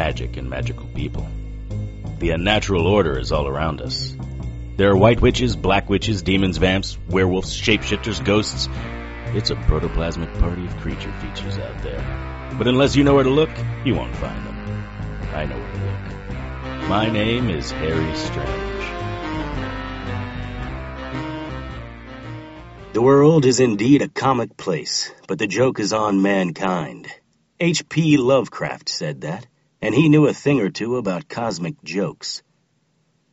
magic and magical people. The unnatural order is all around us. There are white witches, black witches, demons, vamps, werewolves, shapeshifters, ghosts. It's a protoplasmic party of creature features out there. But unless you know where to look, you won't find them. I know where to look. My name is Harry Strange. The world is indeed a comic place, but the joke is on mankind. H.P. Lovecraft said that, and he knew a thing or two about cosmic jokes.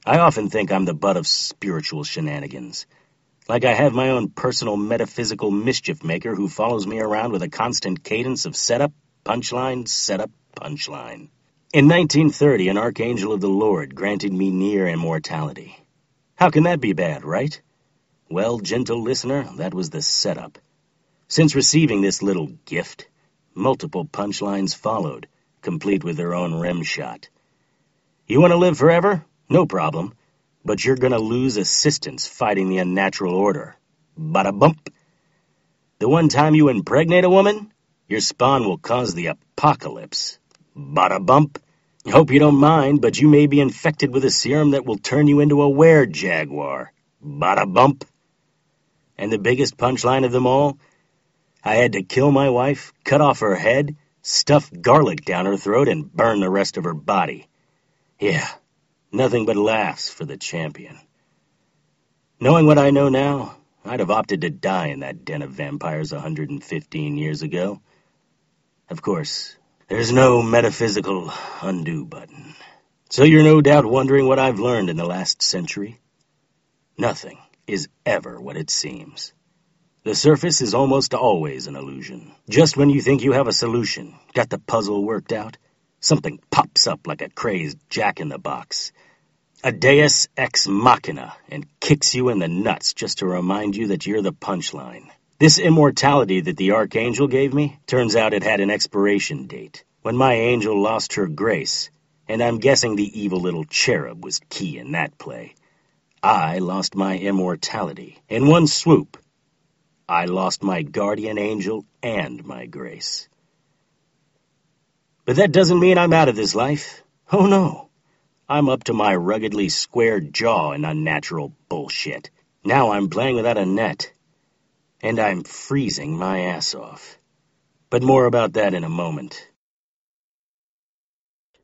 I often think I'm the butt of spiritual shenanigans. Like I have my own personal metaphysical mischief maker who follows me around with a constant cadence of setup, punchline, setup, punchline. In 1930, an archangel of the Lord granted me near immortality. How can that be bad, right? Well, gentle listener, that was the setup. Since receiving this little gift, multiple punchlines followed, complete with their own rim shot. You want to live forever? No problem. But you're gonna lose assistance fighting the unnatural order. Bada bump. The one time you impregnate a woman, your spawn will cause the apocalypse. Bada bump. Hope you don't mind, but you may be infected with a serum that will turn you into a were-jaguar. Bada bump. And the biggest punchline of them all? I had to kill my wife, cut off her head, stuff garlic down her throat, and burn the rest of her body. Yeah, nothing but laughs for the champion. Knowing what I know now, I'd have opted to die in that den of vampires 115 years ago. Of course, there's no metaphysical undo button. So you're no doubt wondering what I've learned in the last century? Nothing is ever what it seems. The surface is almost always an illusion. Just when you think you have a solution, got the puzzle worked out, something pops up like a crazed jack-in-the-box. A deus ex machina and kicks you in the nuts just to remind you that you're the punchline. This immortality that the archangel gave me, turns out it had an expiration date. When my angel lost her grace, and I'm guessing the evil little cherub was key in that play. I lost my immortality. In one swoop, I lost my guardian angel and my grace. But that doesn't mean I'm out of this life. Oh no. I'm up to my ruggedly square jaw in unnatural bullshit. Now I'm playing without a net. And I'm freezing my ass off. But more about that in a moment.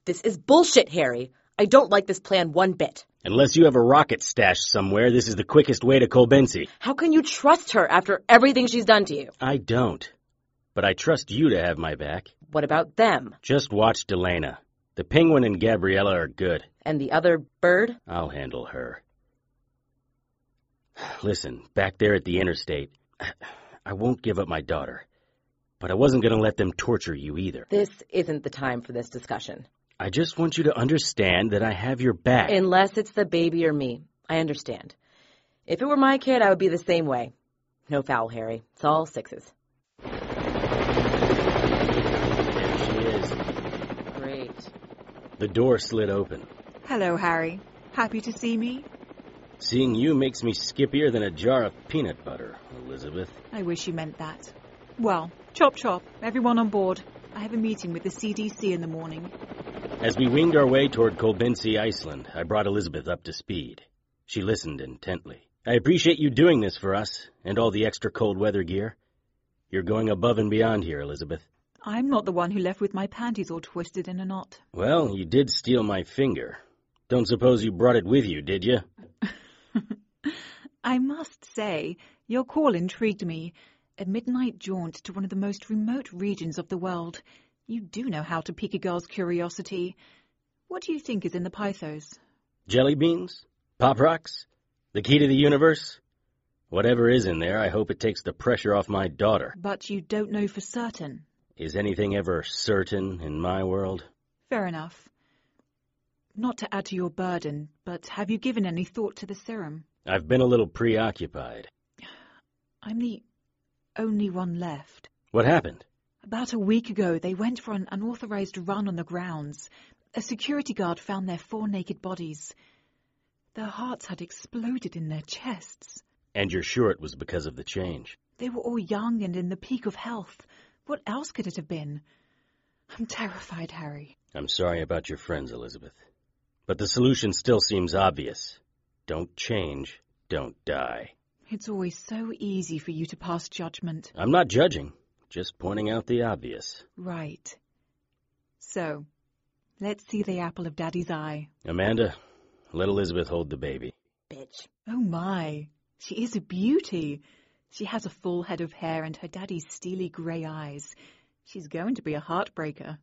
This is bullshit, Harry. I don't like this plan one bit. Unless you have a rocket stashed somewhere, this is the quickest way to Kolbeinsey. How can you trust her after everything she's done to you? I don't. But I trust you to have my back. What about them? Just watch Delana. The penguin and Gabriella are good. And the other bird? I'll handle her. Listen, back there at the interstate, I won't give up my daughter. But I wasn't going to let them torture you either. This isn't the time for this discussion. I just want you to understand that I have your back. Unless it's the baby or me. I understand. If it were my kid, I would be the same way. No foul, Harry. It's all sixes. There she is. Great. The door slid open. Hello, Harry. Happy to see me? Seeing you makes me skippier than a jar of peanut butter, Elizabeth. I wish you meant that. Well, chop chop. Everyone on board. I have a meeting with the CDC in the morning. As we winged our way toward Kolbeinsey, Iceland, I brought Elizabeth up to speed. She listened intently. I appreciate you doing this for us, and all the extra cold weather gear. You're going above and beyond here, Elizabeth. I'm not the one who left with my panties all twisted in a knot. Well, you did steal my finger. Don't suppose you brought it with you, did you? I must say, your call intrigued me. A midnight jaunt to one of the most remote regions of the world. You do know how to pique a girl's curiosity. What do you think is in the pythos? Jelly beans? Pop rocks? The key to the universe? Whatever is in there, I hope it takes the pressure off my daughter. But you don't know for certain. Is anything ever certain in my world? Fair enough. Not to add to your burden, but have you given any thought to the serum? I've been a little preoccupied. I'm the only one left. What happened? About a week ago, they went for an unauthorized run on the grounds. A security guard found their four naked bodies. Their hearts had exploded in their chests. And you're sure it was because of the change? They were all young and in the peak of health. What else could it have been? I'm terrified, Harry. I'm sorry about your friends, Elizabeth. But the solution still seems obvious. Don't change, don't die. It's always so easy for you to pass judgment. I'm not judging, just pointing out the obvious. Right. So, let's see the apple of Daddy's eye. Amanda, let Elizabeth hold the baby. Bitch. Oh my, she is a beauty. She has a full head of hair and her daddy's steely grey eyes. She's going to be a heartbreaker.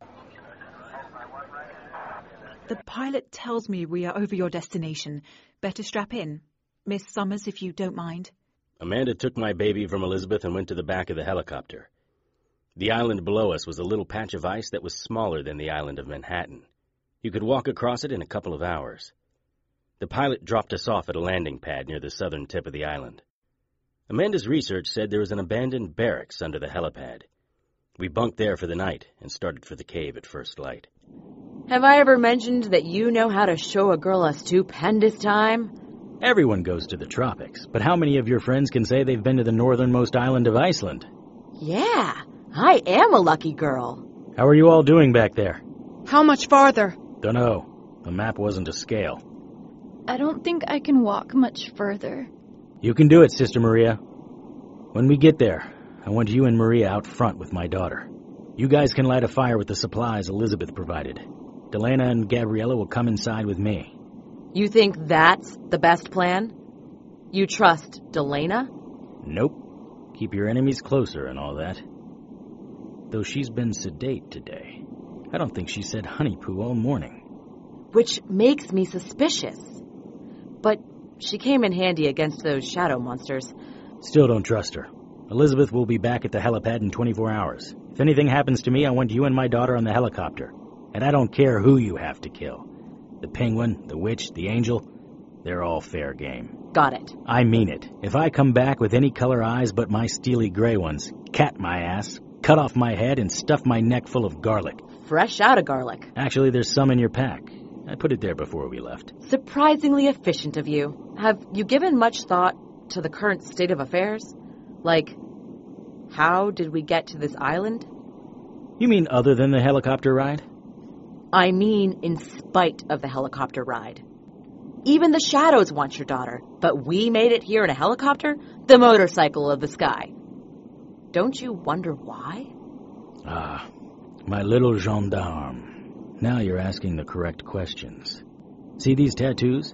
The pilot tells me we are over your destination. Better strap in. Miss Summers, if you don't mind. Amanda took my baby from Elizabeth and went to the back of the helicopter. The island below us was a little patch of ice that was smaller than the island of Manhattan. You could walk across it in a couple of hours. The pilot dropped us off at a landing pad near the southern tip of the island. Amanda's research said there was an abandoned barracks under the helipad. We bunked there for the night and started for the cave at first light. Have I ever mentioned that you know how to show a girl a stupendous time? Everyone goes to the tropics, but how many of your friends can say they've been to the northernmost island of Iceland? Yeah, I am a lucky girl. How are you all doing back there? How much farther? Dunno. The map wasn't to scale. I don't think I can walk much further. You can do it, Sister Maria. When we get there, I want you and Maria out front with my daughter. You guys can light a fire with the supplies Elizabeth provided. Delana and Gabriella will come inside with me. You think that's the best plan? You trust Delana? Nope. Keep your enemies closer and all that. Though she's been sedate today. I don't think she said honey poo all morning. Which makes me suspicious. But she came in handy against those shadow monsters. Still don't trust her. Elizabeth will be back at the helipad in 24 hours. If anything happens to me, I want you and my daughter on the helicopter. And I don't care who you have to kill. The penguin, the witch, the angel, they're all fair game. Got it. I mean it. If I come back with any color eyes but my steely gray ones, cat my ass, cut off my head, and stuff my neck full of garlic. Fresh out of garlic. Actually, there's some in your pack. I put it there before we left. Surprisingly efficient of you. Have you given much thought to the current state of affairs? Like, how did we get to this island? You mean other than the helicopter ride? I mean, in spite of the helicopter ride. Even the shadows want your daughter, but we made it here in a helicopter? The motorcycle of the sky. Don't you wonder why? Ah, my little gendarme. Now you're asking the correct questions. See these tattoos?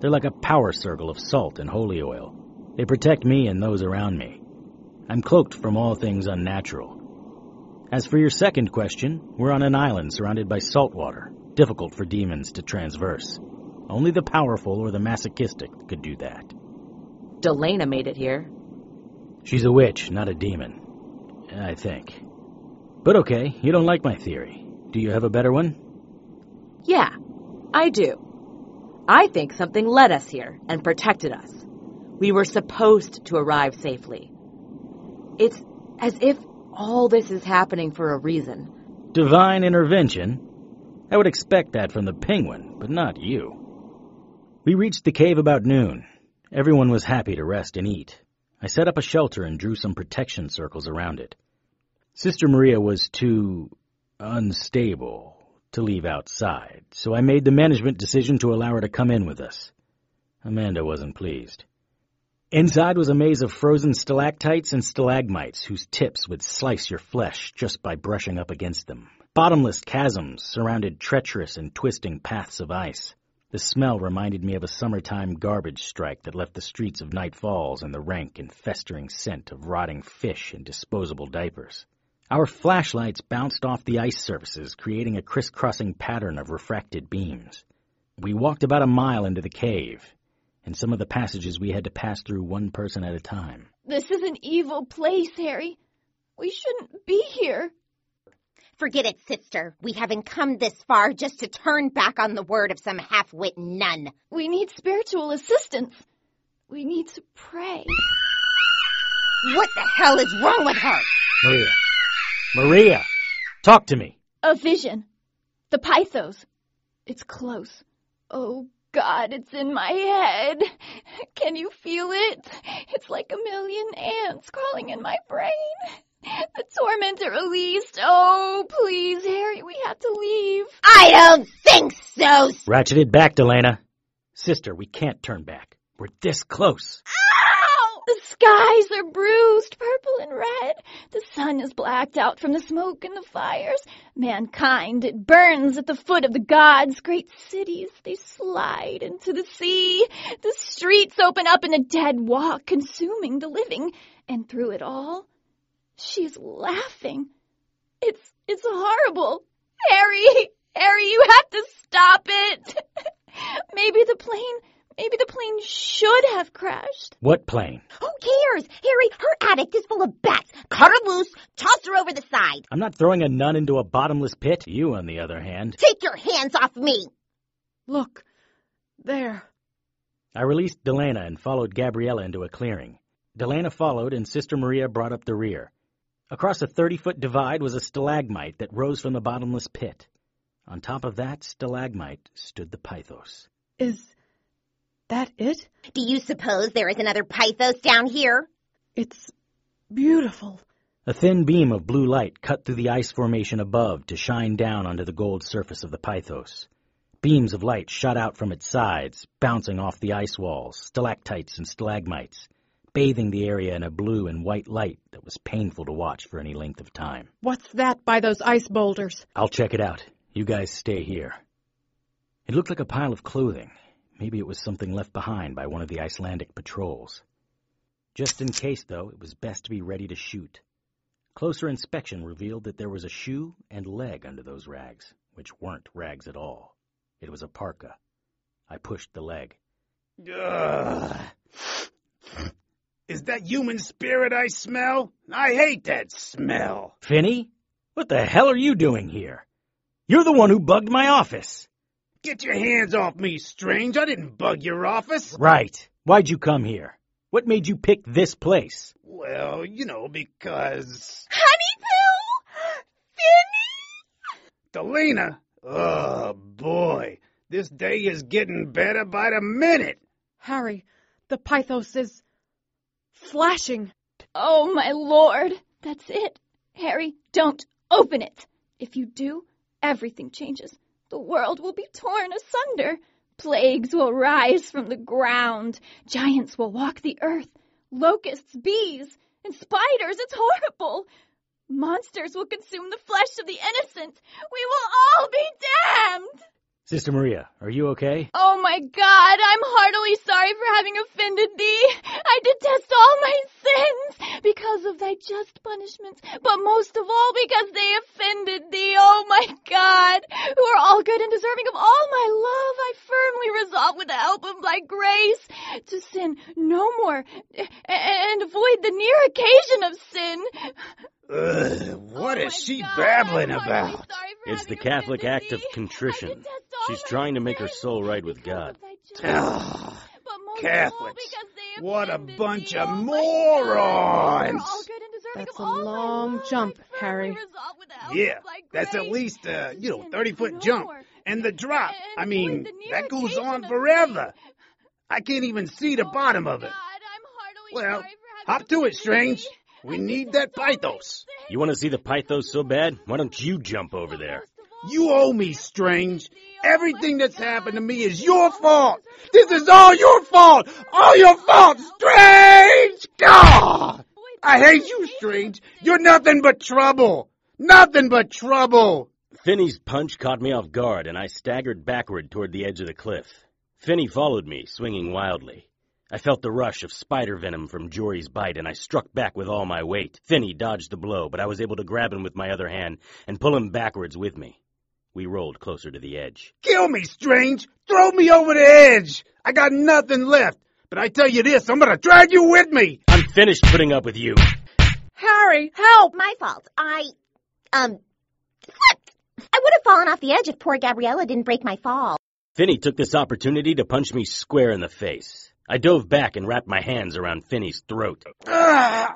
They're like a power circle of salt and holy oil. They protect me and those around me. I'm cloaked from all things unnatural. As for your second question, we're on an island surrounded by salt water, difficult for demons to transverse. Only the powerful or the masochistic could do that. Delana made it here. She's a witch, not a demon. I think. But okay, you don't like my theory. Do you have a better one? Yeah, I do. I think something led us here and protected us. We were supposed to arrive safely. It's as if all this is happening for a reason. Divine intervention? I would expect that from the penguin, but not you. We reached the cave about noon. Everyone was happy to rest and eat. I set up a shelter and drew some protection circles around it. Sister Maria was too unstable to leave outside, so I made the management decision to allow her to come in with us. Amanda wasn't pleased. Inside was a maze of frozen stalactites and stalagmites whose tips would slice your flesh just by brushing up against them. Bottomless chasms surrounded treacherous and twisting paths of ice. The smell reminded me of a summertime garbage strike that left the streets of Night Falls in the rank and festering scent of rotting fish and disposable diapers. Our flashlights bounced off the ice surfaces, creating a crisscrossing pattern of refracted beams. We walked about a mile into the cave. and some of the passages, we had to pass through one person at a time. This is an evil place, Harry. We shouldn't be here. Forget it, sister. We haven't come this far just to turn back on the word of some half-wit nun. We need spiritual assistance. We need to pray. What the hell is wrong with her? Maria. Maria! Talk to me! A vision. The Pythos. It's close. Oh, God, it's in my head. Can you feel it? It's like a million ants crawling in my brain. The tormentor released. Oh, please, Harry, we have to leave. I don't think so. Ratchet it back, Delana. Sister, we can't turn back. We're this close. Ow! The skies are bruised, purple and red. The sun is blacked out from the smoke and the fires. Mankind, it burns at the foot of the gods. Great cities, they slide into the sea. The streets open up in a dead walk, consuming the living. And through it all, she's laughing. It's, it's horrible. Harry, Harry, you have to stop it. Maybe the plane, maybe the plane should have crashed. What plane? Who cares? Harry, her attic is full of bats. Cut her loose, toss her over the side. I'm not throwing a nun into a bottomless pit. You, on the other hand. Take your hands off me. Look, there. I released Delana and followed Gabriella into a clearing. Delana followed, and Sister Maria brought up the rear. Across a 30 foot divide was a stalagmite that rose from the bottomless pit. On top of that stalagmite stood the Pythos. Is that it? Do you suppose there is another Pythos down here? It's beautiful. A thin beam of blue light cut through the ice formation above to shine down onto the gold surface of the Pythos. Beams of light shot out from its sides, bouncing off the ice walls, stalactites and stalagmites, bathing the area in a blue and white light that was painful to watch for any length of time. What's that by those ice boulders? I'll check it out. You guys stay here. It looked like a pile of clothing. Maybe it was something left behind by one of the Icelandic patrols. Just in case, though, it was best to be ready to shoot. Closer inspection revealed that there was a shoe and leg under those rags, which weren't rags at all. It was a parka. I pushed the leg. Ugh. Is that human spirit I smell? I hate that smell. Finney? What the hell are you doing here? You're the one who bugged my office. Get your hands off me, Strange. I didn't bug your office. Right. Why'd you come here? What made you pick this place? Well, you know, because. Honey Pooh! Finney! Delina! Oh, boy. This day is getting better by the minute. Harry, the Pythos is flashing. Oh, my lord. That's it. Harry, don't open it. If you do, everything changes. The world will be torn asunder. Plagues will rise from the ground. Giants will walk the earth. Locusts, bees, and spiders. It's horrible. Monsters will consume the flesh of the innocent. We will all be damned. Sister Maria, are you okay? Oh my God, I'm heartily sorry for having offended thee. I detest all my sins because of thy just punishments, but most of all because they offended thee. Oh my God, who are all good and deserving of all my love, I firmly resolve with the help of thy grace to sin no more and avoid the near occasion of sin. Ugh, what Oh is she God, babbling I'm about? sorry It's the Catholic offended act of contrition. She's trying to make her soul right with God. of Ugh, but most of all Catholics. What a bunch thee, of oh morons. We're all good and deserving That's a long love. jump, Harry. resolve with the help Yeah, that's at least, uh, to you know, 30 foot jump. And the drop. And I mean, that goes on forever. I can't even see the Oh bottom of it. God, I'm Well, sorry for having hop to it, offended Strange. We need that Pythos. You want to see the Pythos so bad? Why don't you jump over there? You owe me, Strange. Everything that's happened to me is your fault. This is all your fault. All your fault, Strange. God, I hate you, Strange. You're nothing but trouble. Nothing but trouble. Finney's punch caught me off guard, and I staggered backward toward the edge of the cliff. Finney followed me, swinging wildly. I felt the rush of spider venom from Jory's bite, and I struck back with all my weight. Finney dodged the blow, but I was able to grab him with my other hand and pull him backwards with me. We rolled closer to the edge. Kill me, Strange. Throw me over the edge. I got nothing left. But I tell you this, I'm gonna drag you with me. I'm finished putting up with you. Harry, help! My fault. I, um, slipped. I would have fallen off the edge if poor Gabriella didn't break my fall. Finney took this opportunity to punch me square in the face. I dove back and wrapped my hands around Finney's throat. Ah,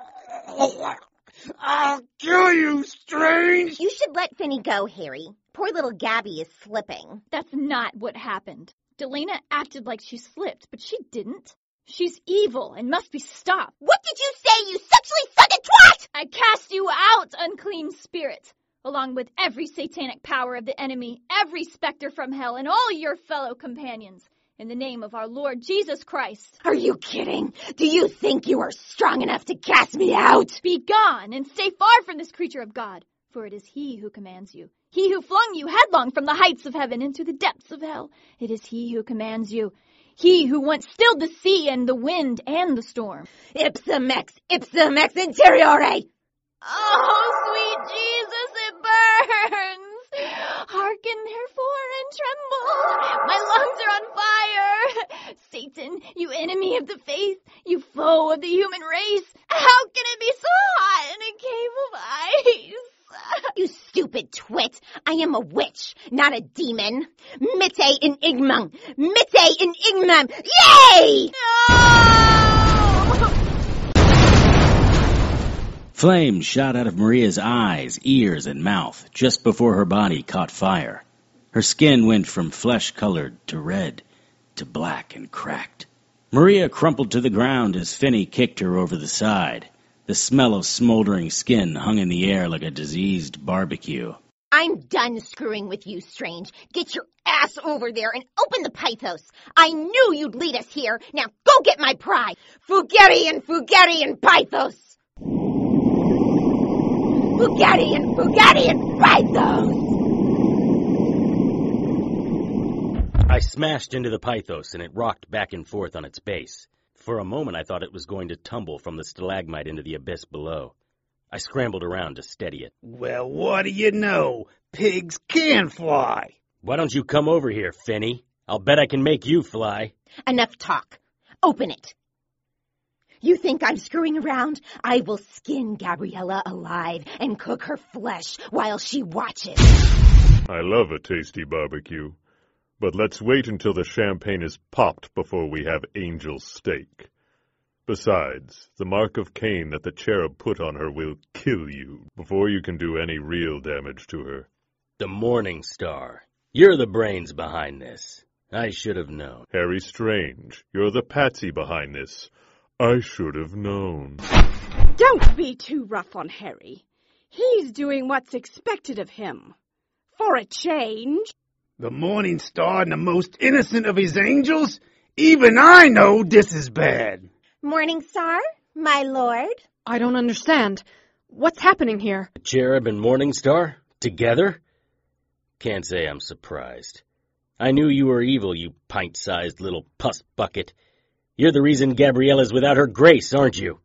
I'll kill you, Strange. You should let Finney go, Harry. Poor little Gabby is slipping. That's not what happened. Delana acted like she slipped, but she didn't. She's evil and must be stopped. What did you say, you sexually sucking twat? I cast you out, unclean spirit, along with every satanic power of the enemy, every specter from hell, and all your fellow companions, in the name of our Lord Jesus Christ. Are you kidding? Do you think you are strong enough to cast me out? Be gone and stay far from this creature of God, for it is he who commands you. He who flung you headlong from the heights of heaven into the depths of hell. It is he who commands you. He who once stilled the sea and the wind and the storm. Ipsum ex, ipsum ex interiore! Oh, sweet Jesus, it burns! Hearken therefore and tremble! My lungs are on fire! Satan, you enemy of the faith, you foe of the human race, how can it be so hot in a cave of ice? You stupid twit! I am a witch, not a demon. Mitte in igmum! Mitte in igmum! Yay! No! Flames shot out of Maria's eyes, ears, and mouth just before her body caught fire. Her skin went from flesh colored to red to black and cracked. Maria crumpled to the ground as Finney kicked her over the side. The smell of smoldering skin hung in the air like a diseased barbecue. I'm done screwing with you, Strange. Get your ass over there and open the pythos. I knew you'd lead us here. Now go get my prize. Fuggetti and and pythos. Fuggetti and Fuggetti and pythos. I smashed into the pythos and it rocked back and forth on its base. For a moment I thought it was going to tumble from the stalagmite into the abyss below. I scrambled around to steady it. Well, what do you know? Pigs can fly. Why don't you come over here, Finney? I'll bet I can make you fly. Enough talk. Open it. You think I'm screwing around? I will skin Gabriella alive and cook her flesh while she watches. I love a tasty barbecue. But let's wait until the champagne is popped before we have angel steak. Besides, the mark of Cain that the cherub put on her will kill you before you can do any real damage to her. The Morning Star. You're the brains behind this. I should have known. Harry Strange, you're the patsy behind this. I should have known. Don't be too rough on Harry. He's doing what's expected of him. For a change. The morning star and the most innocent of his angels? Even I know this is bad. Morning Star, my lord. I don't understand. What's happening here? The Cherub and Morning Star? Together? Can't say I'm surprised. I knew you were evil, you pint-sized little pus bucket. You're the reason Gabriella's without her grace, aren't you?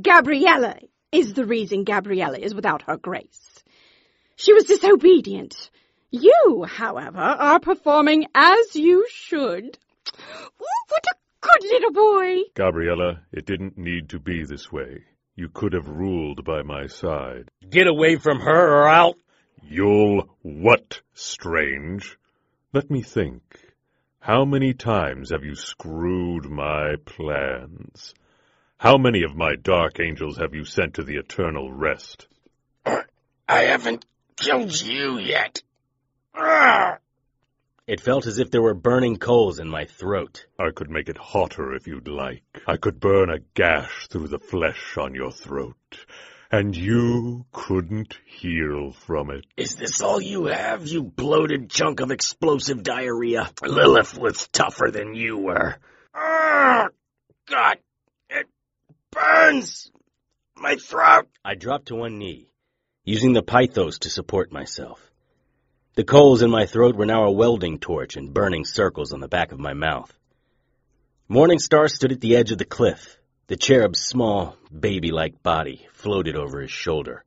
Gabriella is the reason Gabriella is without her grace. She was disobedient. You, however, are performing as you should. Ooh, what a good little boy. Gabriella, it didn't need to be this way. You could have ruled by my side. Get away from her or I'll... You'll what, Strange? Let me think. How many times have you screwed my plans? How many of my dark angels have you sent to the eternal rest? I haven't killed you yet. It felt as if there were burning coals in my throat. I could make it hotter if you'd like. I could burn a gash through the flesh on your throat. And you couldn't heal from it. Is this all you have, you bloated chunk of explosive diarrhea? Lilith was tougher than you were. Ah, God, it burns my throat. I dropped to one knee, using the pythos to support myself. The coals in my throat were now a welding torch and burning circles on the back of my mouth. Morning Star stood at the edge of the cliff. The cherub's small, baby-like body floated over his shoulder.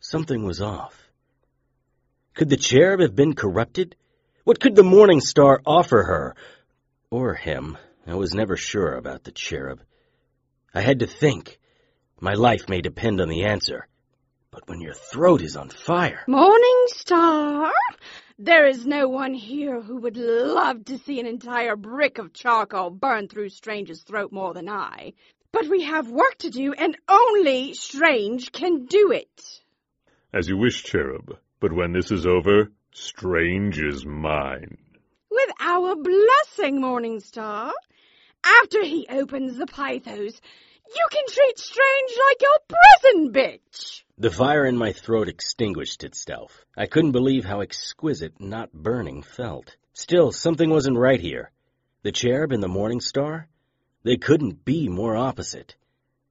Something was off. Could the cherub have been corrupted? What could the Morning Star offer her? Or him? I was never sure about the cherub. I had to think. My life may depend on the answer. But when your throat is on fire... Morning Star, there is no one here who would love to see an entire brick of charcoal burn through Strange's throat more than I. But we have work to do, and only Strange can do it. As you wish, Cherub. But when this is over, Strange is mine. With our blessing, Morning Star. After he opens the pythos, you can treat Strange like your prison bitch. The fire in my throat extinguished itself. I couldn't believe how exquisite not burning felt. Still, something wasn't right here. The cherub and the morning star? They couldn't be more opposite.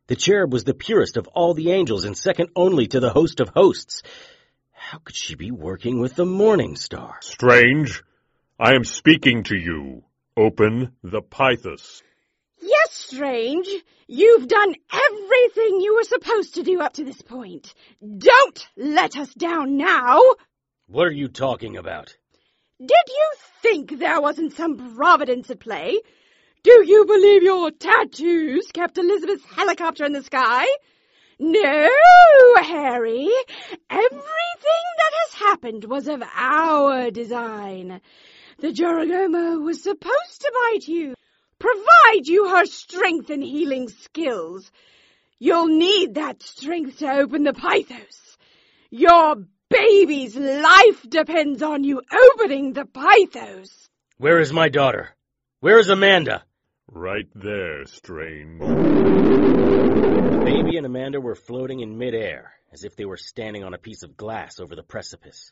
The cherub was the purest of all the angels and second only to the host of hosts. How could she be working with the morning star? Strange, I am speaking to you. Open the pythos. Yes, Strange. You've done everything you were supposed to do up to this point. Don't let us down now. What are you talking about? Did you think there wasn't some providence at play? Do you believe your tattoos kept Elizabeth's helicopter in the sky? No, Harry. Everything that has happened was of our design. The Jorogumo was supposed to bite you, provide you her strength and healing skills. You'll need that strength to open the Pythos. Your baby's life depends on you opening the Pythos. Where is my daughter? Where is Amanda? Right there, Strange. The baby and Amanda were floating in midair, as if they were standing on a piece of glass over the precipice.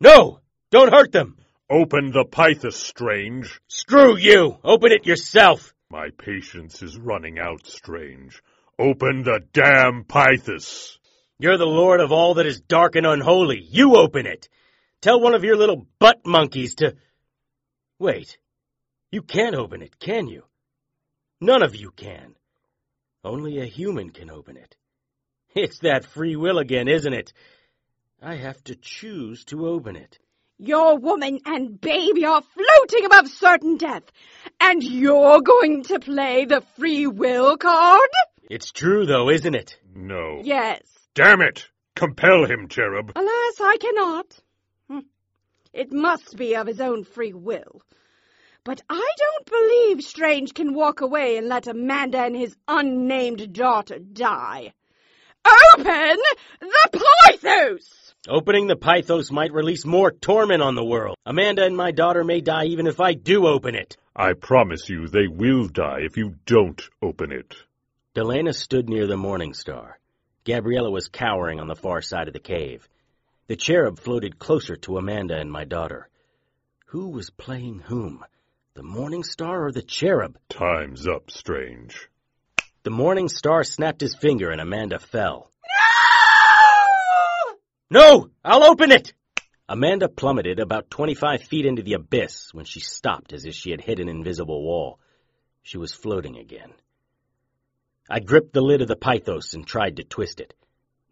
No! Don't hurt them! Open the pythos, Strange. Screw you! Open it yourself! My patience is running out, Strange. Open the damn pythos! You're the lord of all that is dark and unholy. You open it! Tell one of your little butt monkeys to... Wait. You can't open it, can you? None of you can. Only a human can open it. It's that free will again, isn't it? I have to choose to open it. Your woman and baby are floating above certain death, and you're going to play the free will card? It's true, though, isn't it? No. Yes. Damn it! Compel him, Cherub. Alas, I cannot. Hmm. It must be of his own free will. But I don't believe Strange can walk away and let Amanda and his unnamed daughter die. Open the Pythos! Opening the Pythos might release more torment on the world. Amanda and my daughter may die even if I do open it. I promise you they will die if you don't open it. Delana stood near the Morning Star. Gabriella was cowering on the far side of the cave. The cherub floated closer to Amanda and my daughter. Who was playing whom? The Morning Star or the cherub? Time's up, Strange. The Morning Star snapped his finger and Amanda fell. No! No! I'll open it! Amanda plummeted about 25 feet into the abyss when she stopped as if she had hit an invisible wall. She was floating again. I gripped the lid of the pythos and tried to twist it.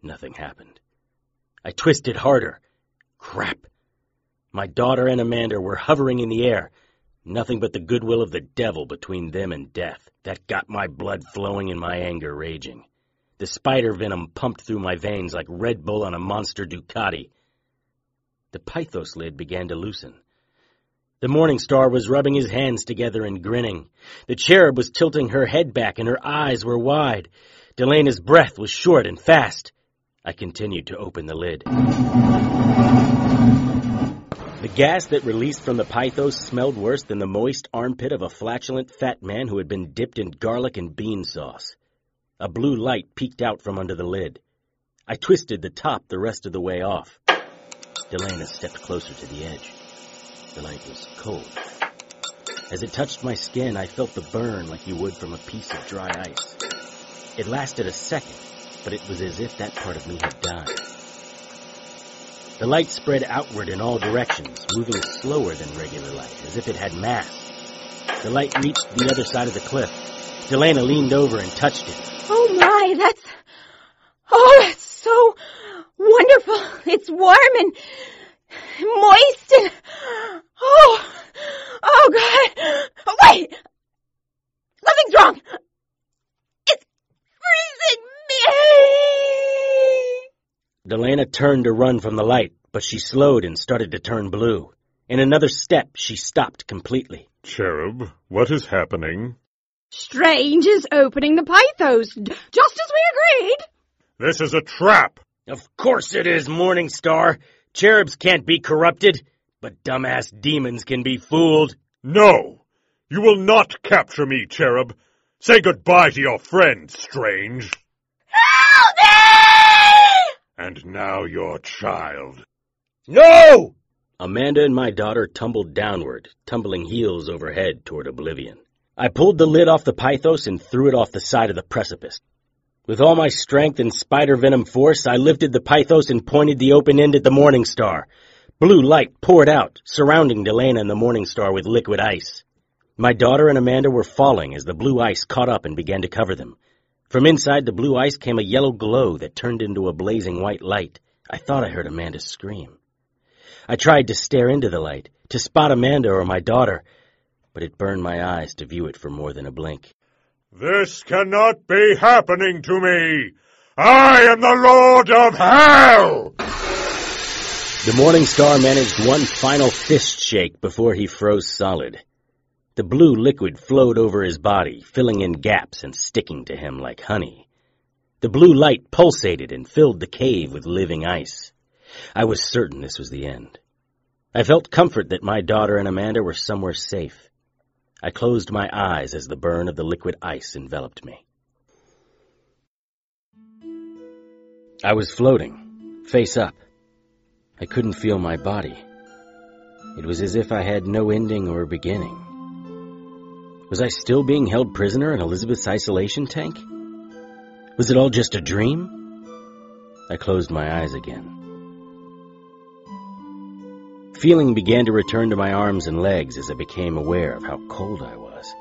Nothing happened. I twisted harder. Crap. My daughter and Amanda were hovering in the air. Nothing but the goodwill of the devil between them and death. That got my blood flowing and my anger raging. The spider venom pumped through my veins like Red Bull on a monster Ducati. The pythos lid began to loosen. The Morning Star was rubbing his hands together and grinning. The cherub was tilting her head back and her eyes were wide. Delana's breath was short and fast. I continued to open the lid. The gas that released from the pythos smelled worse than the moist armpit of a flatulent fat man who had been dipped in garlic and bean sauce. A blue light peeked out from under the lid. I twisted the top the rest of the way off. Delana stepped closer to the edge. The light was cold. As it touched my skin, I felt the burn like you would from a piece of dry ice. It lasted a second, but it was as if that part of me had died. The light spread outward in all directions, moving slower than regular light, as if it had mass. The light reached the other side of the cliff. Delana leaned over and touched it. Oh my, that's. Oh, that's so wonderful. It's warm and moist and. Oh, oh God. Oh, wait! Something's wrong! It's freezing me! Delana turned to run from the light, but she slowed and started to turn blue. In another step, she stopped completely. Cherub, what is happening? Strange is opening the Pythos, just as we agreed. This is a trap! Of course it is, Morning Star. Cherubs can't be corrupted, but dumbass demons can be fooled. No! You will not capture me, Cherub. Say goodbye to your friend, Strange. Help me! And now your child. No! Amanda and my daughter tumbled downward, tumbling heels over head toward oblivion. I pulled the lid off the pythos and threw it off the side of the precipice. With all my strength and spider venom force, I lifted the pythos and pointed the open end at the Morning Star. Blue light poured out, surrounding Delana and the Morning Star with liquid ice. My daughter and Amanda were falling as the blue ice caught up and began to cover them. From inside the blue ice came a yellow glow that turned into a blazing white light. I thought I heard Amanda scream. I tried to stare into the light, to spot Amanda or my daughter, but it burned my eyes to view it for more than a blink. This cannot be happening to me! I am the Lord of Hell! The Morning Star managed one final fist shake before he froze solid. The blue liquid flowed over his body, filling in gaps and sticking to him like honey. The blue light pulsated and filled the cave with living ice. I was certain this was the end. I felt comfort that my daughter and Amanda were somewhere safe. I closed my eyes as the burn of the liquid ice enveloped me. I was floating, face up. I couldn't feel my body. It was as if I had no ending or beginning. Was I still being held prisoner in Elizabeth's isolation tank? Was it all just a dream? I closed my eyes again. Feeling began to return to my arms and legs as I became aware of how cold I was.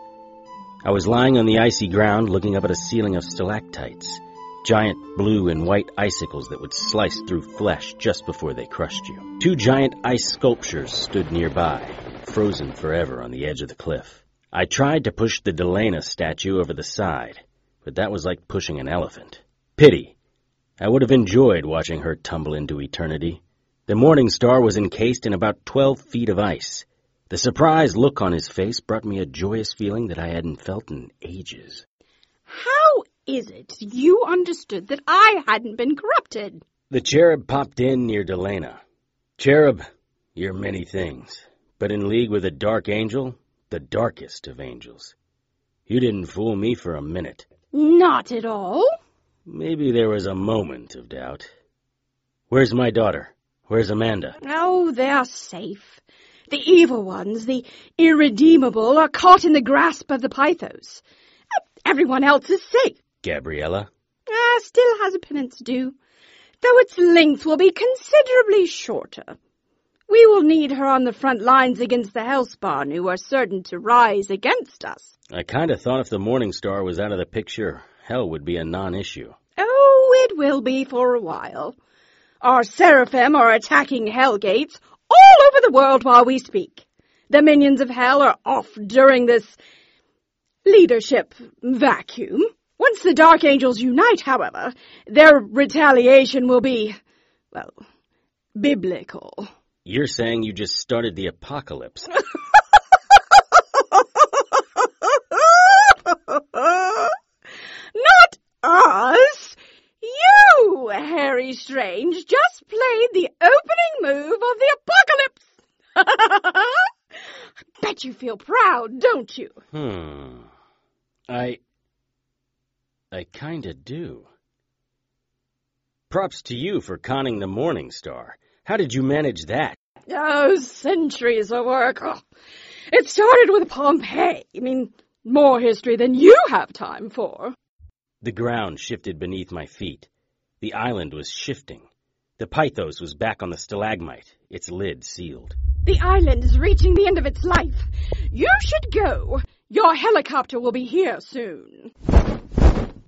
I was lying on the icy ground looking up at a ceiling of stalactites, giant blue and white icicles that would slice through flesh just before they crushed you. Two giant ice sculptures stood nearby, frozen forever on the edge of the cliff. I tried to push the Delana statue over the side, but that was like pushing an elephant. Pity. I would have enjoyed watching her tumble into eternity. The Morning Star was encased in about twelve feet of ice. The surprised look on his face brought me a joyous feeling that I hadn't felt in ages. How is it you understood that I hadn't been corrupted? The cherub popped in near Delana. Cherub, you're many things, but in league with a dark angel, the darkest of angels. You didn't fool me for a minute. Not at all. Maybe there was a moment of doubt. Where's my daughter? Where's Amanda? Oh, they're safe. The evil ones, the irredeemable, are caught in the grasp of the Pythos. Everyone else is safe. Gabriella? Ah, still has a penance due, though its length will be considerably shorter. We will need her on the front lines against the Hellspawn, who are certain to rise against us. I kind of thought if the Morning Star was out of the picture, hell would be a non-issue. Oh, it will be for a while. Our seraphim are attacking hell gates all over the world while we speak. The minions of hell are off during this leadership vacuum. Once the Dark Angels unite, however, their retaliation will be, well, biblical. You're saying you just started the apocalypse. Harry Strange, just played the opening move of the apocalypse! I bet you feel proud, don't you? Hmm. I. I kinda do. Props to you for conning the Morning Star. How did you manage that? Oh, centuries of work. Oh, it started with Pompeii. I mean, more history than you have time for. The ground shifted beneath my feet. The island was shifting. The Pythos was back on the stalagmite, its lid sealed. The island is reaching the end of its life. You should go. Your helicopter will be here soon.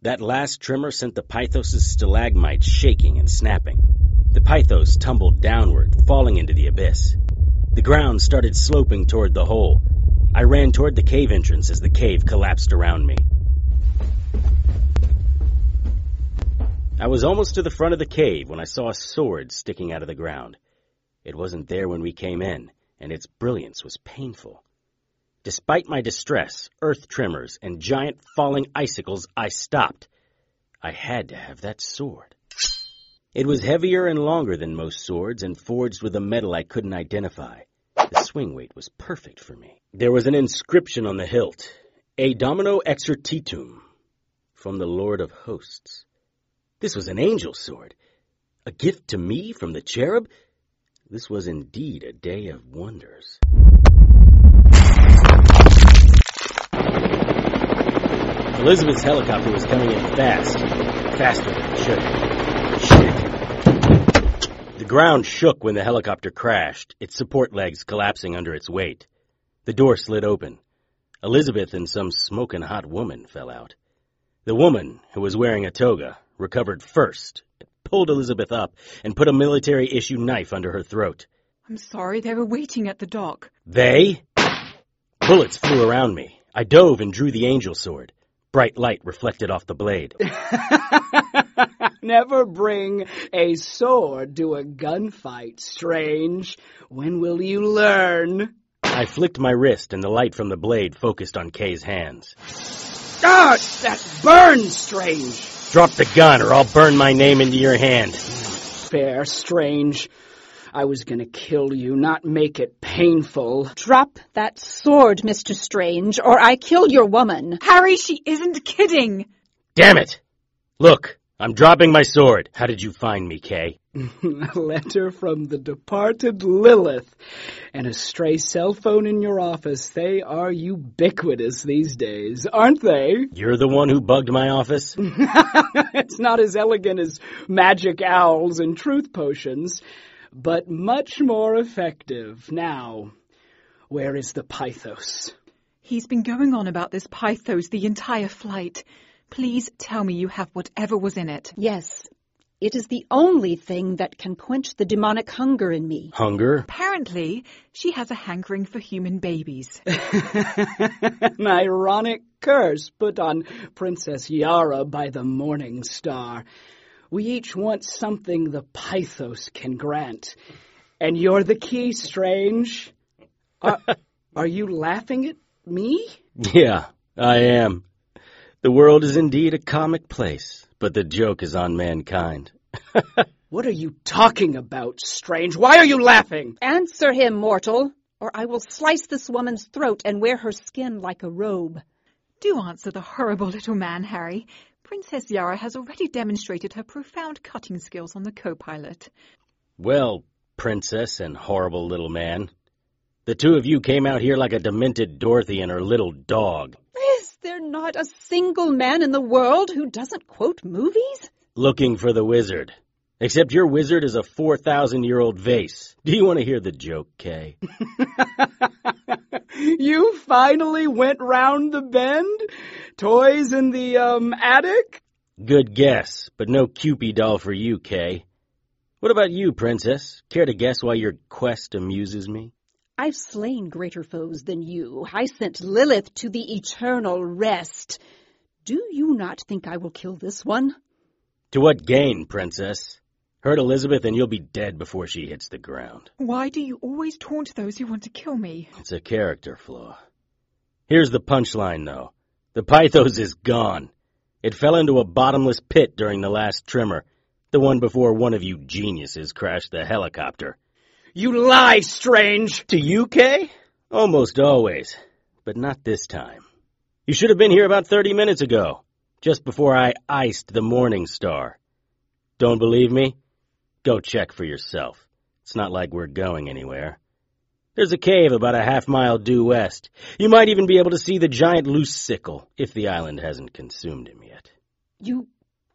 That last tremor sent the Pythos' stalagmite shaking and snapping. The Pythos tumbled downward, falling into the abyss. The ground started sloping toward the hole. I ran toward the cave entrance as the cave collapsed around me. I was almost to the front of the cave when I saw a sword sticking out of the ground. It wasn't there when we came in, and its brilliance was painful. Despite my distress, earth tremors, and giant falling icicles, I stopped. I had to have that sword. It was heavier and longer than most swords and forged with a metal I couldn't identify. The swing weight was perfect for me. There was an inscription on the hilt, a domino exercitum, from the Lord of Hosts. This was an angel sword. A gift to me from the cherub? This was indeed a day of wonders. Elizabeth's helicopter was coming in fast, faster than it should. Shit. The ground shook when the helicopter crashed, its support legs collapsing under its weight. The door slid open. Elizabeth and some smoking hot woman fell out. The woman, who was wearing a toga, recovered first, pulled Elizabeth up, and put a military issue knife under her throat. I'm sorry, they were waiting at the dock. They? Bullets flew around me. I dove and drew the angel sword. Bright light reflected off the blade. Never bring a sword to a gunfight, Strange. When will you learn? I flicked my wrist and the light from the blade focused on Kay's hands. Ah, that burns, Strange. Drop the gun or I'll burn my name into your hand. Fair, Strange. I was gonna kill you, not make it painful. Drop that sword, Mr. Strange, or I kill your woman. Harry, she isn't kidding. Damn it! Look, I'm dropping my sword. How did you find me, Kay? a letter from the departed Lilith and a stray cell phone in your office. They are ubiquitous these days, aren't they? You're the one who bugged my office? it's not as elegant as magic owls and truth potions, but much more effective. Now, where is the Pythos? He's been going on about this Pythos the entire flight. Please tell me you have whatever was in it. Yes. It is the only thing that can quench the demonic hunger in me. Hunger? Apparently, she has a hankering for human babies. An ironic curse put on Princess Yara by the Morning Star. We each want something the Pythos can grant. And you're the key, Strange. Are, are you laughing at me? Yeah, I am. The world is indeed a comic place, but the joke is on mankind. what are you talking about, Strange? Why are you laughing? Answer him, mortal, or I will slice this woman's throat and wear her skin like a robe. Do answer the horrible little man, Harry. Princess Yara has already demonstrated her profound cutting skills on the co-pilot. Well, princess and horrible little man, the two of you came out here like a demented Dorothy and her little dog. Is there not a single man in the world who doesn't quote movies? Looking for the wizard. Except your wizard is a 4,000 year old vase. Do you want to hear the joke, Kay? you finally went round the bend? Toys in the, um, attic? Good guess, but no Cupid doll for you, Kay. What about you, Princess? Care to guess why your quest amuses me? I've slain greater foes than you. I sent Lilith to the eternal rest. Do you not think I will kill this one? To what gain, Princess? Hurt Elizabeth and you'll be dead before she hits the ground. Why do you always taunt those who want to kill me? It's a character flaw. Here's the punchline, though. The Pythos is gone. It fell into a bottomless pit during the last trimmer, the one before one of you geniuses crashed the helicopter. You lie, Strange! To you, Kay? Almost always. But not this time. You should have been here about 30 minutes ago, just before I iced the Morning Star. Don't believe me? Go check for yourself. It's not like we're going anywhere. There's a cave about a half mile due west. You might even be able to see the giant loose sickle, if the island hasn't consumed him yet. You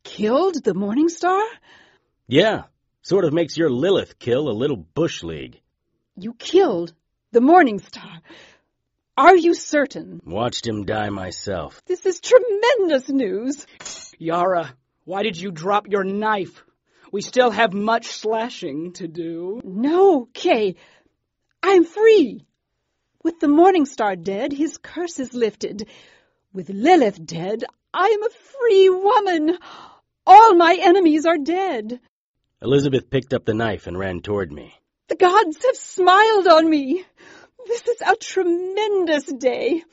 killed the Morning Star? Yeah, sort of makes your Lilith kill a little bush league. You killed the Morning Star. Are you certain? Watched him die myself. This is tremendous news. Yara, why did you drop your knife? We still have much slashing to do. No, Kay. I'm free. With the Morning Star dead, his curse is lifted. With Lilith dead, I am a free woman. All my enemies are dead. Elizabeth picked up the knife and ran toward me. The gods have smiled on me. This is a tremendous day.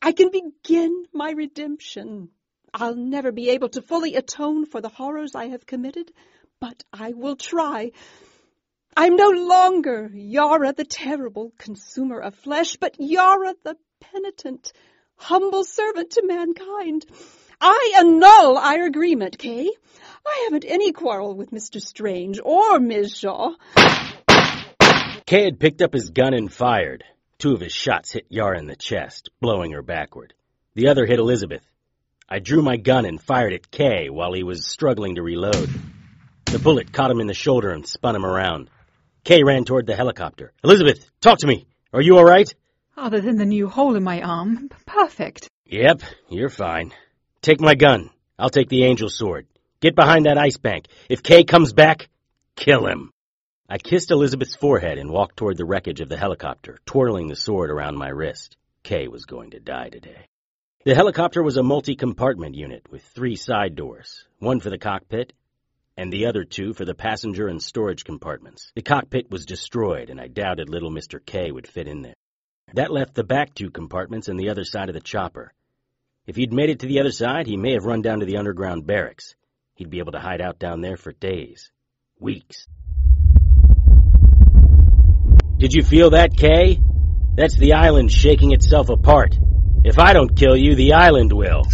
I can begin my redemption. I'll never be able to fully atone for the horrors I have committed, but I will try. I'm no longer Yara the terrible consumer of flesh, but Yara the penitent, humble servant to mankind. I annul our agreement, Kay. I haven't any quarrel with Mr. Strange or Ms. Shaw. Kay had picked up his gun and fired. Two of his shots hit Yara in the chest, blowing her backward. The other hit Elizabeth. I drew my gun and fired at Kay while he was struggling to reload. The bullet caught him in the shoulder and spun him around. Kay ran toward the helicopter. Elizabeth, talk to me. Are you all right? Other than the new hole in my arm, perfect. Yep, you're fine. Take my gun. I'll take the angel sword. Get behind that ice bank. If Kay comes back, kill him. I kissed Elizabeth's forehead and walked toward the wreckage of the helicopter, twirling the sword around my wrist. Kay was going to die today. The helicopter was a multi-compartment unit with three side doors, one for the cockpit and the other two for the passenger and storage compartments. The cockpit was destroyed, and I doubted little Mr. K would fit in there. That left the back two compartments and the other side of the chopper. If he'd made it to the other side, he may have run down to the underground barracks. He'd be able to hide out down there for days, weeks. Did you feel that, Kay? That's the island shaking itself apart. If I don't kill you, the island will.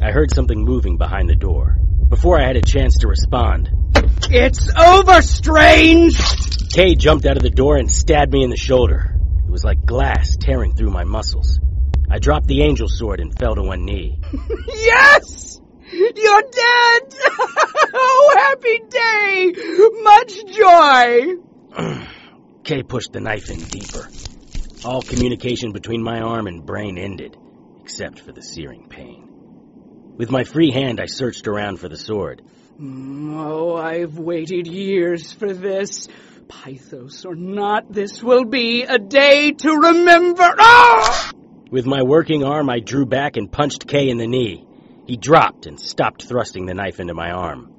I heard something moving behind the door. Before I had a chance to respond, It's over, Strange! Kay jumped out of the door and stabbed me in the shoulder. It was like glass tearing through my muscles. I dropped the angel sword and fell to one knee. Yes! You're dead! oh, happy day! Much joy! Kay pushed the knife in deeper. All communication between my arm and brain ended, except for the searing pain. With my free hand, I searched around for the sword. Oh, I've waited years for this. Pythos or not, this will be a day to remember. Ah! With my working arm, I drew back and punched Kay in the knee. He dropped and stopped thrusting the knife into my arm.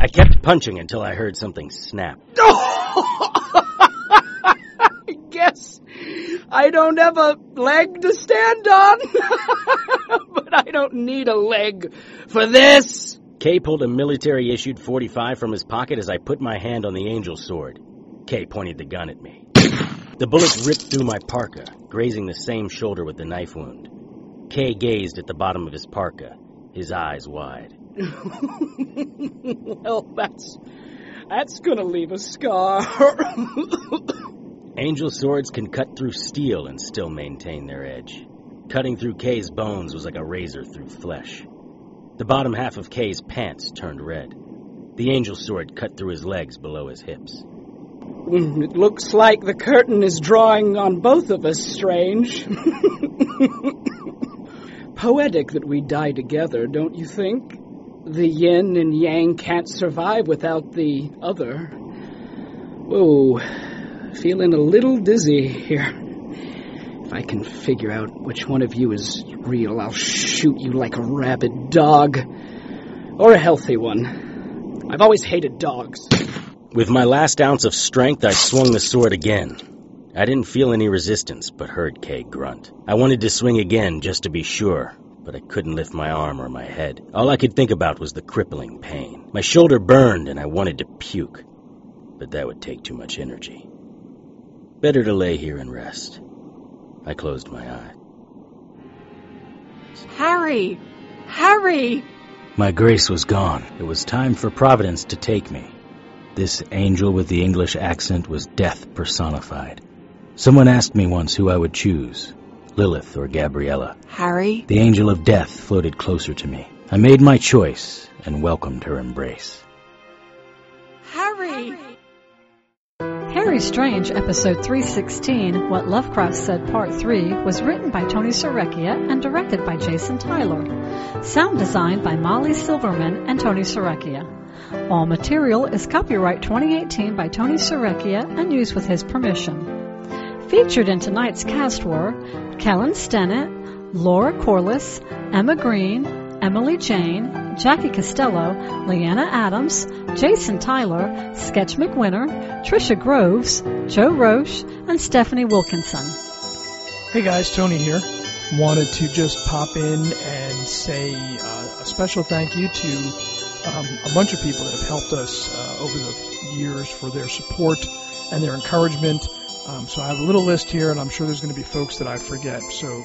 I kept punching until I heard something snap. I guess I don't have a leg to stand on, but I don't need a leg for this. Kay pulled a military issued 45 from his pocket as I put my hand on the angel sword. Kay pointed the gun at me. The bullet ripped through my parka, grazing the same shoulder with the knife wound. Kay gazed at the bottom of his parka, his eyes wide. well, that's that's gonna leave a scar. Angel swords can cut through steel and still maintain their edge. Cutting through Kay's bones was like a razor through flesh. The bottom half of Kay's pants turned red. The angel sword cut through his legs below his hips. Mm, it looks like the curtain is drawing on both of us, Strange. Poetic that we die together, don't you think? The yin and yang can't survive without the other. Whoa, feeling a little dizzy here. If I can figure out which one of you is real, I'll shoot you like a rabid dog. Or a healthy one. I've always hated dogs. With my last ounce of strength, I swung the sword again. I didn't feel any resistance, but heard Kay grunt. I wanted to swing again just to be sure, but I couldn't lift my arm or my head. All I could think about was the crippling pain. My shoulder burned and I wanted to puke, but that would take too much energy. Better to lay here and rest. I closed my eyes. Harry! Harry! My grace was gone. It was time for Providence to take me. This angel with the English accent was death personified. Someone asked me once who I would choose, Lilith or Gabriella. Harry? The angel of death floated closer to me. I made my choice and welcomed her embrace. Harry! Harry Strange, episode 316, What Lovecraft Said Part 3, was written by Tony Sarrecchia and directed by Jason Tyler. Sound designed by Molly Silverman and Tony Sarrecchia. All material is copyright 2018 by Tony Sarrecchia and used with his permission. Featured in tonight's cast were Kellen Stennett, Laura Corliss, Emma Greene, Emily Jane, Jackie Costello, Leanna Adams, Jason Tyler, Sketch MacQuinor, Tricia Groves, Joe Roesch, and Stephanie Wilkinson. Hey guys, Tony here. Wanted to just pop in and say uh, a special thank you to um, a bunch of people that have helped us uh, over the years for their support and their encouragement. Um, so I have a little list here, and I'm sure there's going to be folks that I forget. So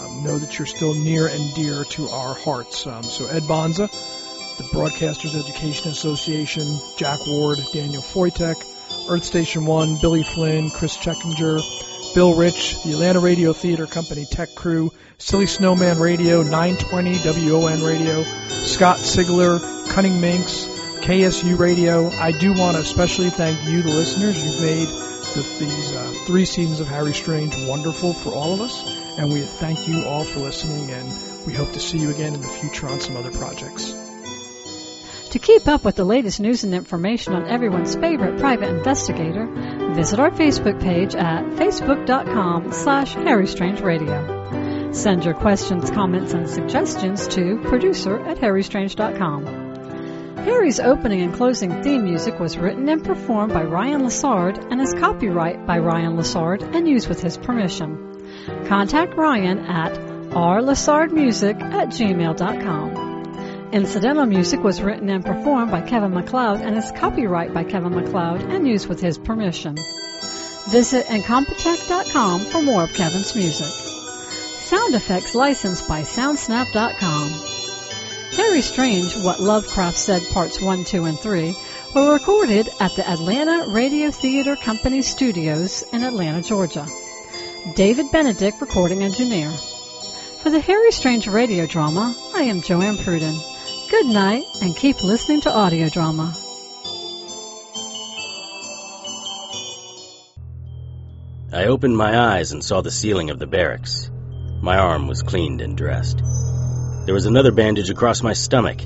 um, know that you're still near and dear to our hearts. Um, so Ed Bonza, the Broadcasters Education Association, Jack Ward, Daniel Foytek, Earth Station One, Billy Flynn, Chris Checkinger, Bill Rich, the Atlanta Radio Theater Company Tech Crew, Silly Snowman Radio, 920 WON Radio, Scott Sigler, Cunning Minx, KSU Radio. I do want to especially thank you, the listeners. You've made the, these uh, three seasons of Harry Strange wonderful for all of us, and we thank you all for listening, and we hope to see you again in the future on some other projects. To keep up with the latest news and information on everyone's favorite private investigator, visit our Facebook page at facebook.com slash harrystrange.radio. Send your questions, comments, and suggestions to producer at harrystrange.com. Harry's opening and closing theme music was written and performed by Ryan Lessard and is copyright by Ryan Lessard and used with his permission. Contact Ryan at rlessardmusic at gmail.com. Incidental music was written and performed by Kevin MacLeod and is copyright by Kevin MacLeod and used with his permission. Visit Incompetech.com for more of Kevin's music. Sound effects licensed by Soundsnap.com. Harry Strange, What Lovecraft Said Parts 1, 2, and 3 were recorded at the Atlanta Radio Theater Company Studios in Atlanta, Georgia. David Benedict, recording engineer. For the Harry Strange radio drama, I am Joanne Pruden. Good night, and keep listening to audio drama. I opened my eyes and saw the ceiling of the barracks. My arm was cleaned and dressed. There was another bandage across my stomach.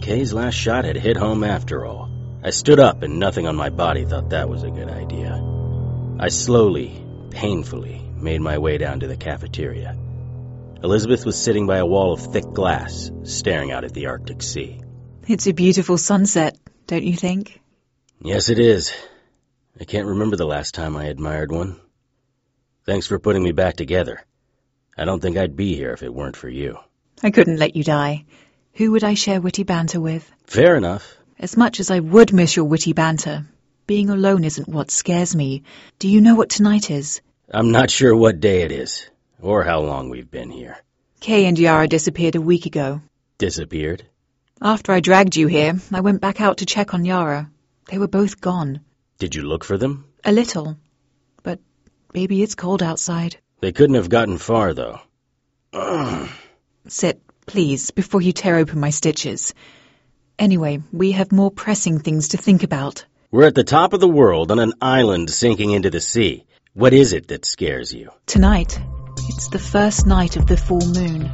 Kay's last shot had hit home after all. I stood up and nothing on my body thought that was a good idea. I slowly, painfully, made my way down to the cafeteria. Elizabeth was sitting by a wall of thick glass, staring out at the Arctic Sea. It's a beautiful sunset, don't you think? Yes, it is. I can't remember the last time I admired one. Thanks for putting me back together. I don't think I'd be here if it weren't for you. I couldn't let you die. Who would I share witty banter with? Fair enough. As much as I would miss your witty banter, being alone isn't what scares me. Do you know what tonight is? I'm not sure what day it is, or how long we've been here. Kay and Yara disappeared a week ago. Disappeared? After I dragged you here, I went back out to check on Yara. They were both gone. Did you look for them? A little. But, baby, it's cold outside. They couldn't have gotten far, though. Sit, please, before you tear open my stitches. Anyway, we have more pressing things to think about. We're at the top of the world on an island sinking into the sea. What is it that scares you? Tonight, it's the first night of the full moon.